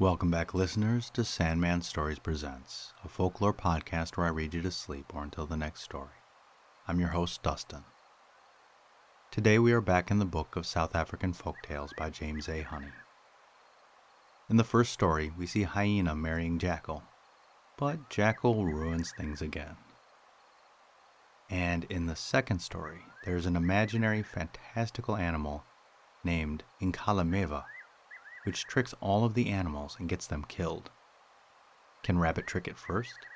Welcome back, listeners, to Sandman Stories Presents, a folklore podcast where I read you to sleep or until the next story. I'm your host, Dustin. Today we are back in the book of South African folk tales by James A. Honey. In the first story, we see Hyena marrying Jackal, but Jackal ruins things again. And in the second story, there's an imaginary fantastical animal named Inkalameva which tricks all of the animals and gets them killed. Can Rabbit trick it first?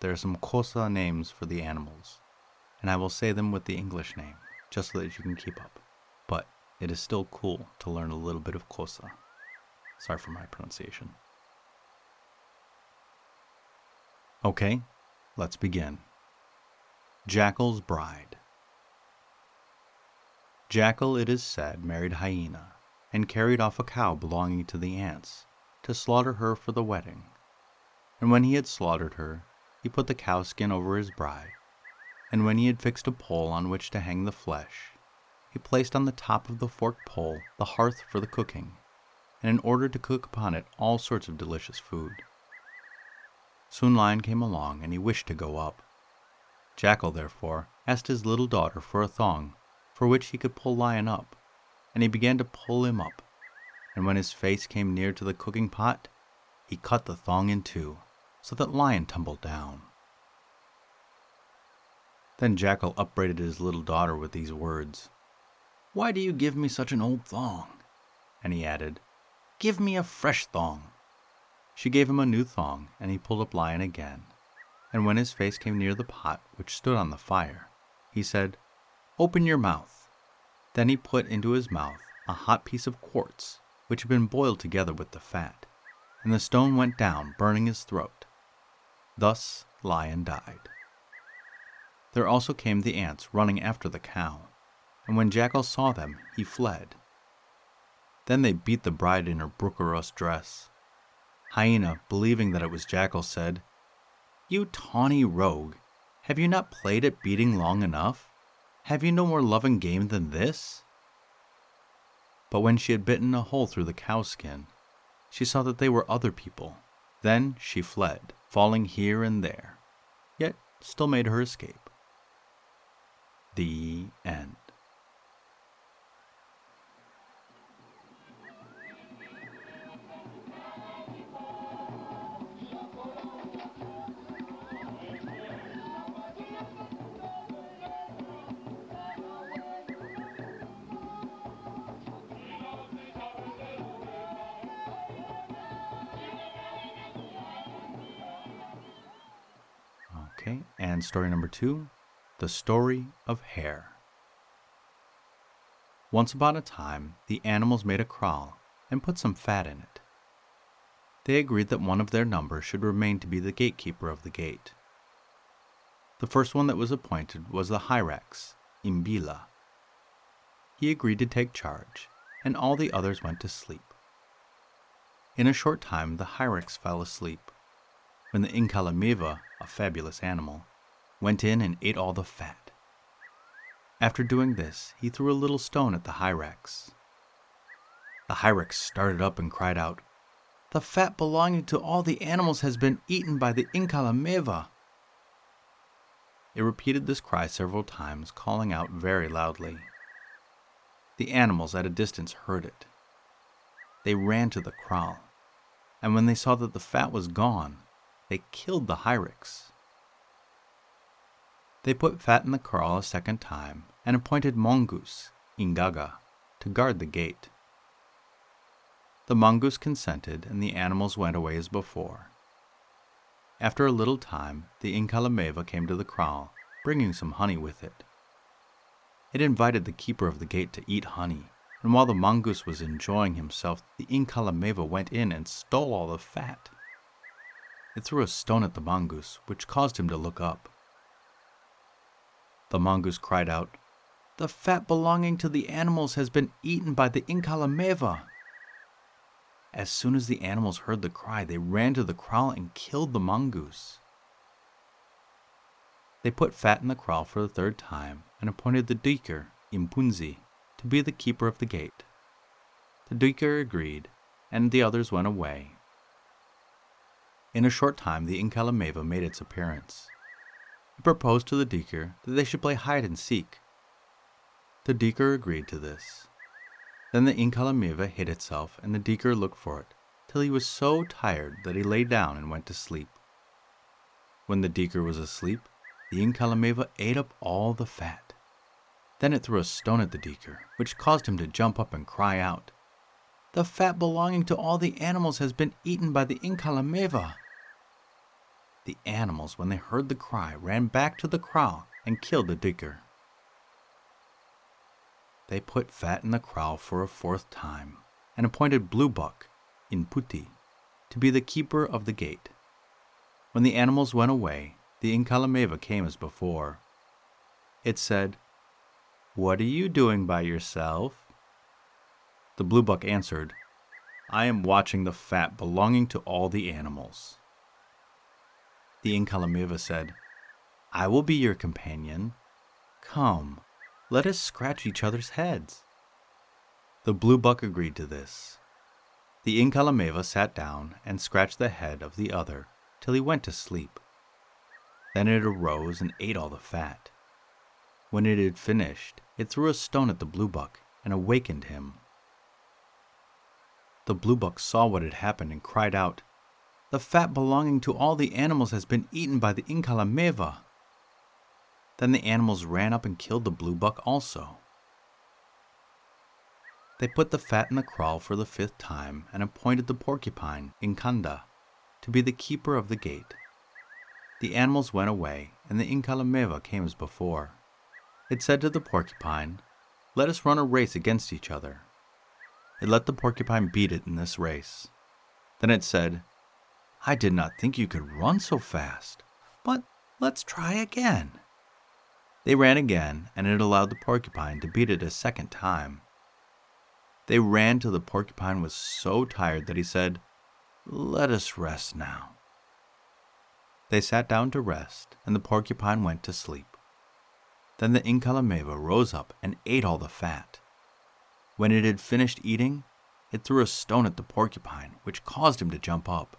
There are some Xhosa names for the animals, and I will say them with the English name, just so that you can keep up. But it is still cool to learn a little bit of Xhosa. Sorry for my pronunciation. Okay, let's begin. Jackal's Bride. Jackal, it is said, married Hyena, and carried off a cow belonging to the ants, to slaughter her for the wedding. And when he had slaughtered her, he put the cow skin over his bride, and when he had fixed a pole on which to hang the flesh, he placed on the top of the forked pole the hearth for the cooking, and in order to cook upon it all sorts of delicious food. Soon Lion came along, and he wished to go up. Jackal, therefore, asked his little daughter for a thong, for which he could pull Lion up and he began to pull him up. And when his face came near to the cooking pot, he cut the thong in two, so that Lion tumbled down. Then Jackal upbraided his little daughter with these words Why do you give me such an old thong? And he added, Give me a fresh thong. She gave him a new thong, and he pulled up Lion again. And when his face came near the pot which stood on the fire, he said, Open your mouth. Then he put into his mouth a hot piece of quartz, which had been boiled together with the fat, and the stone went down, burning his throat. Thus Lion died. There also came the ants running after the cow, and when Jackal saw them, he fled. Then they beat the bride in her Brookerus dress. Hyena, believing that it was Jackal, said, You tawny rogue, have you not played at beating long enough? Have you no more loving game than this? But when she had bitten a hole through the cowskin, she saw that they were other people. Then she fled, falling here and there, yet still made her escape. The and story number two The Story of Hare. Once upon a time, the animals made a kraal and put some fat in it. They agreed that one of their number should remain to be the gatekeeper of the gate. The first one that was appointed was the Hyrax, Imbila. He agreed to take charge, and all the others went to sleep. In a short time, the Hyrax fell asleep when the Inkalameva, a fabulous animal, went in and ate all the fat. After doing this, he threw a little stone at the Hyrax. The Hyrax started up and cried out, The fat belonging to all the animals has been eaten by the Inkalameva. It repeated this cry several times, calling out very loudly. The animals at a distance heard it. They ran to the kraal, and when they saw that the fat was gone, they killed the Hyrax. They put Fat in the kraal a second time and appointed Mongoose, Ingaga, to guard the gate. The mongoose consented, and the animals went away as before. After a little time, the Inkalameva came to the kraal, bringing some honey with it. It invited the keeper of the gate to eat honey, and while the mongoose was enjoying himself, the Inkalameva went in and stole all the fat. It threw a stone at the mongoose, which caused him to look up. The mongoose cried out, The fat belonging to the animals has been eaten by the Inkalameva. As soon as the animals heard the cry, they ran to the kraal and killed the mongoose. They put Fat in the kraal for the third time and appointed the duiker, Impunzi, to be the keeper of the gate. The duiker agreed, and the others went away. In a short time, the Inkalameva made its appearance. It proposed to the Deeker that they should play hide and seek. The Deeker agreed to this. Then the Inkalameva hid itself, and the Deeker looked for it, till he was so tired that he lay down and went to sleep. When the Deeker was asleep, the Inkalameva ate up all the fat. Then it threw a stone at the Deeker, which caused him to jump up and cry out, The fat belonging to all the animals has been eaten by the Inkalameva. The animals, when they heard the cry, ran back to the kraal and killed the Deeker. They put fat in the kraal for a fourth time and appointed Blue Buck, in Putti, to be the keeper of the gate. When the animals went away, the Inkalameva came as before. It said, What are you doing by yourself? The Blue Buck answered, I am watching the fat belonging to all the animals. The Inkalameva said, I will be your companion. Come, let us scratch each other's heads. The blue buck agreed to this. The Inkalameva sat down and scratched the head of the other till he went to sleep. Then it arose and ate all the fat. When it had finished, it threw a stone at the blue buck and awakened him. The blue buck saw what had happened and cried out, the fat belonging to all the animals has been eaten by the Inkalameva. Then the animals ran up and killed the blue buck also. They put the fat in the kraal for the fifth time and appointed the porcupine, Inkanda, to be the keeper of the gate. The animals went away, and the Inkalameva came as before. It said to the porcupine, Let us run a race against each other. It let the porcupine beat it in this race. Then it said, I did not think you could run so fast, but let's try again. They ran again, and it allowed the porcupine to beat it a second time. They ran till the porcupine was so tired that he said, Let us rest now. They sat down to rest, and the porcupine went to sleep. Then the Inkalameva rose up and ate all the fat. When it had finished eating, it threw a stone at the porcupine, which caused him to jump up.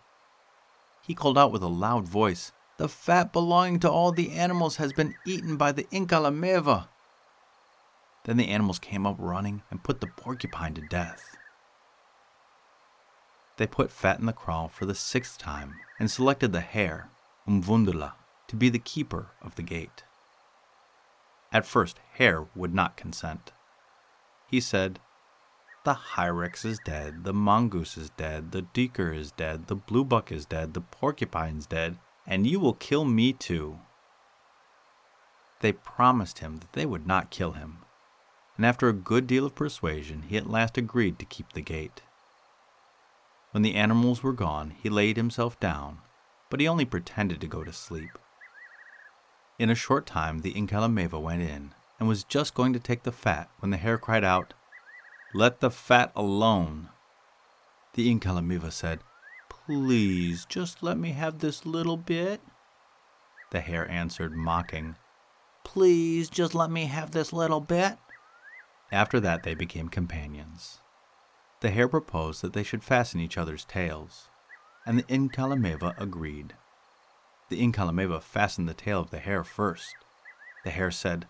He called out with a loud voice, The fat belonging to all the animals has been eaten by the Inkalameva. Then the animals came up running and put the porcupine to death. They put fat in the kraal for the sixth time and selected the hare, Umvundula, to be the keeper of the gate. At first, Hare would not consent. He said, the hyrax is dead, the mongoose is dead, the deeker is dead, the bluebuck is dead, the porcupine's dead, and you will kill me too. They promised him that they would not kill him, and after a good deal of persuasion, he at last agreed to keep the gate. When the animals were gone, he laid himself down, but he only pretended to go to sleep. In a short time, the Inkalameva went in and was just going to take the fat when the hare cried out, let the fat alone. The Inkalameva said, Please, just let me have this little bit. The hare answered, mocking, Please, just let me have this little bit. After that, they became companions. The hare proposed that they should fasten each other's tails, and the Inkalameva agreed. The Inkalameva fastened the tail of the hare first. The hare said,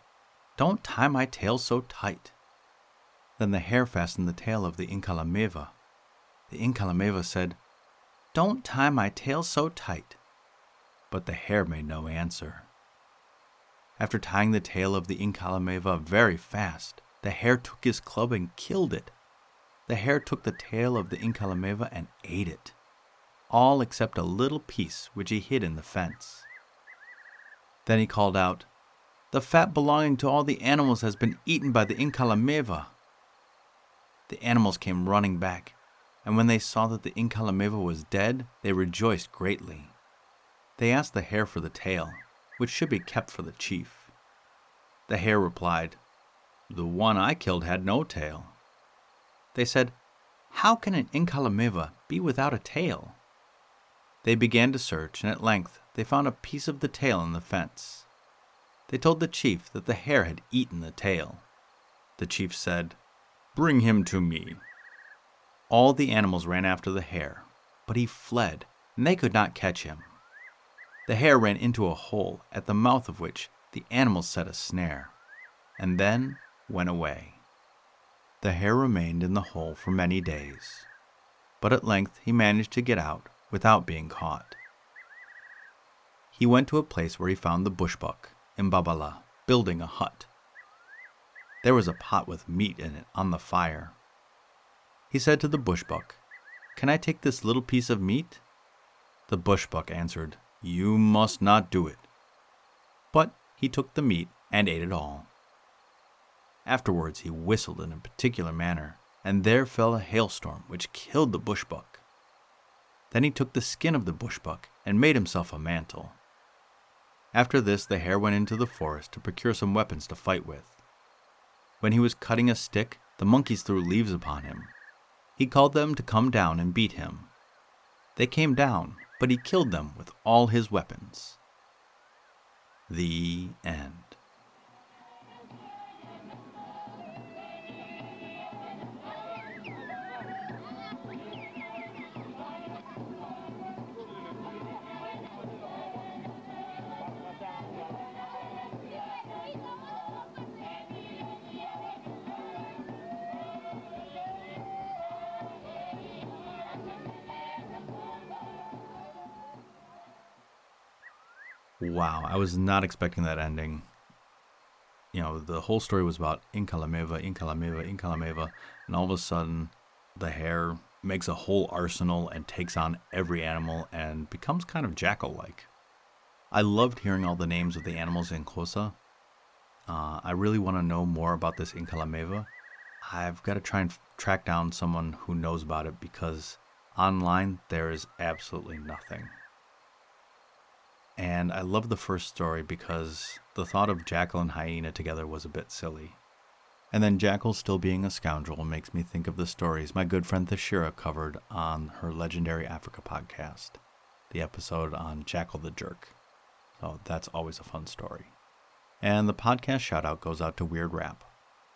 Don't tie my tail so tight. Then the hare fastened the tail of the Inkalameva. The Inkalameva said, Don't tie my tail so tight. But the hare made no answer. After tying the tail of the Inkalameva very fast, the hare took his club and killed it. The hare took the tail of the Inkalameva and ate it, all except a little piece which he hid in the fence. Then he called out, The fat belonging to all the animals has been eaten by the Inkalameva. The animals came running back, and when they saw that the Inkalameva was dead, they rejoiced greatly. They asked the hare for the tail, which should be kept for the chief. The hare replied, The one I killed had no tail. They said, How can an Inkalameva be without a tail? They began to search, and at length they found a piece of the tail in the fence. They told the chief that the hare had eaten the tail. The chief said, Bring him to me. All the animals ran after the hare, but he fled, and they could not catch him. The hare ran into a hole, at the mouth of which the animals set a snare, and then went away. The hare remained in the hole for many days, but at length he managed to get out without being caught. He went to a place where he found the bushbuck, Imbabala, building a hut. There was a pot with meat in it on the fire. He said to the bushbuck, Can I take this little piece of meat? The bushbuck answered, You must not do it. But he took the meat and ate it all. Afterwards he whistled in a particular manner, and there fell a hailstorm which killed the bushbuck. Then he took the skin of the bushbuck and made himself a mantle. After this, the hare went into the forest to procure some weapons to fight with. When he was cutting a stick, the monkeys threw leaves upon him. He called them to come down and beat him. They came down, but he killed them with all his weapons. The end. Wow, I was not expecting that ending. You know, the whole story was about Inkalameva, Inkalameva, Inkalameva, and all of a sudden the hare makes a whole arsenal and takes on every animal and becomes kind of jackal like. I loved hearing all the names of the animals in Xhosa. Uh, I really want to know more about this Inkalameva. I've got to try and track down someone who knows about it because online there is absolutely nothing. And I love the first story because the thought of Jackal and Hyena together was a bit silly. And then Jackal still being a scoundrel makes me think of the stories my good friend Thashira covered on her Legendary Africa podcast, the episode on Jackal the Jerk. So that's always a fun story. And the podcast shout out goes out to Weird Rap.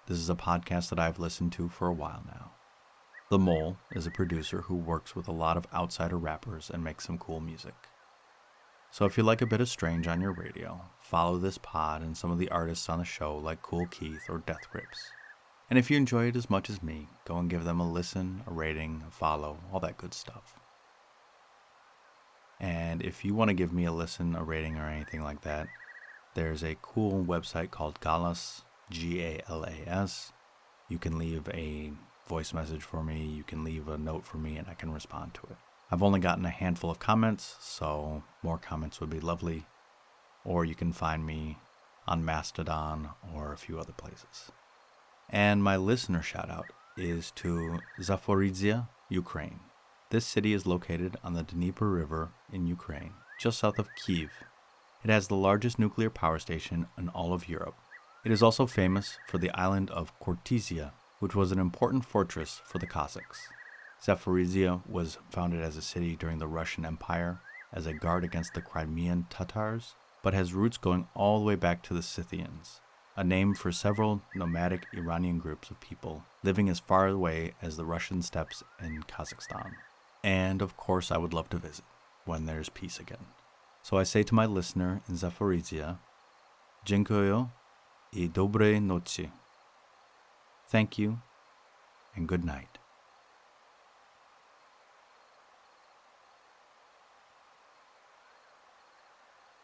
This is a podcast that I've listened to for a while now. The Mole is a producer who works with a lot of outsider rappers and makes some cool music. So if you like a bit of strange on your radio, follow this pod and some of the artists on the show like Kool Keith or Death Grips. And if you enjoy it as much as me, go and give them a listen, a rating, a follow, all that good stuff. And if you want to give me a listen, a rating, or anything like that, there's a cool website called Galas, G A L A S. You can leave a voice message for me, you can leave a note for me, and I can respond to it. I've only gotten a handful of comments, so more comments would be lovely. Or you can find me on Mastodon or a few other places. And my listener shout out is to Zaporizhia, Ukraine. This city is located on the Dnieper River in Ukraine, just south of Kiev. It has the largest nuclear power station in all of Europe. It is also famous for the island of Khortytsia, which was an important fortress for the Cossacks. Zaporizhia was founded as a city during the Russian Empire as a guard against the Crimean Tatars, but has roots going all the way back to the Scythians, a name for several nomadic Iranian groups of people living as far away as the Russian steppes in Kazakhstan. And of course, I would love to visit when there's peace again. So I say to my listener in Zaporizhia, Dziękuję i dobrej nocy. Thank you and good night.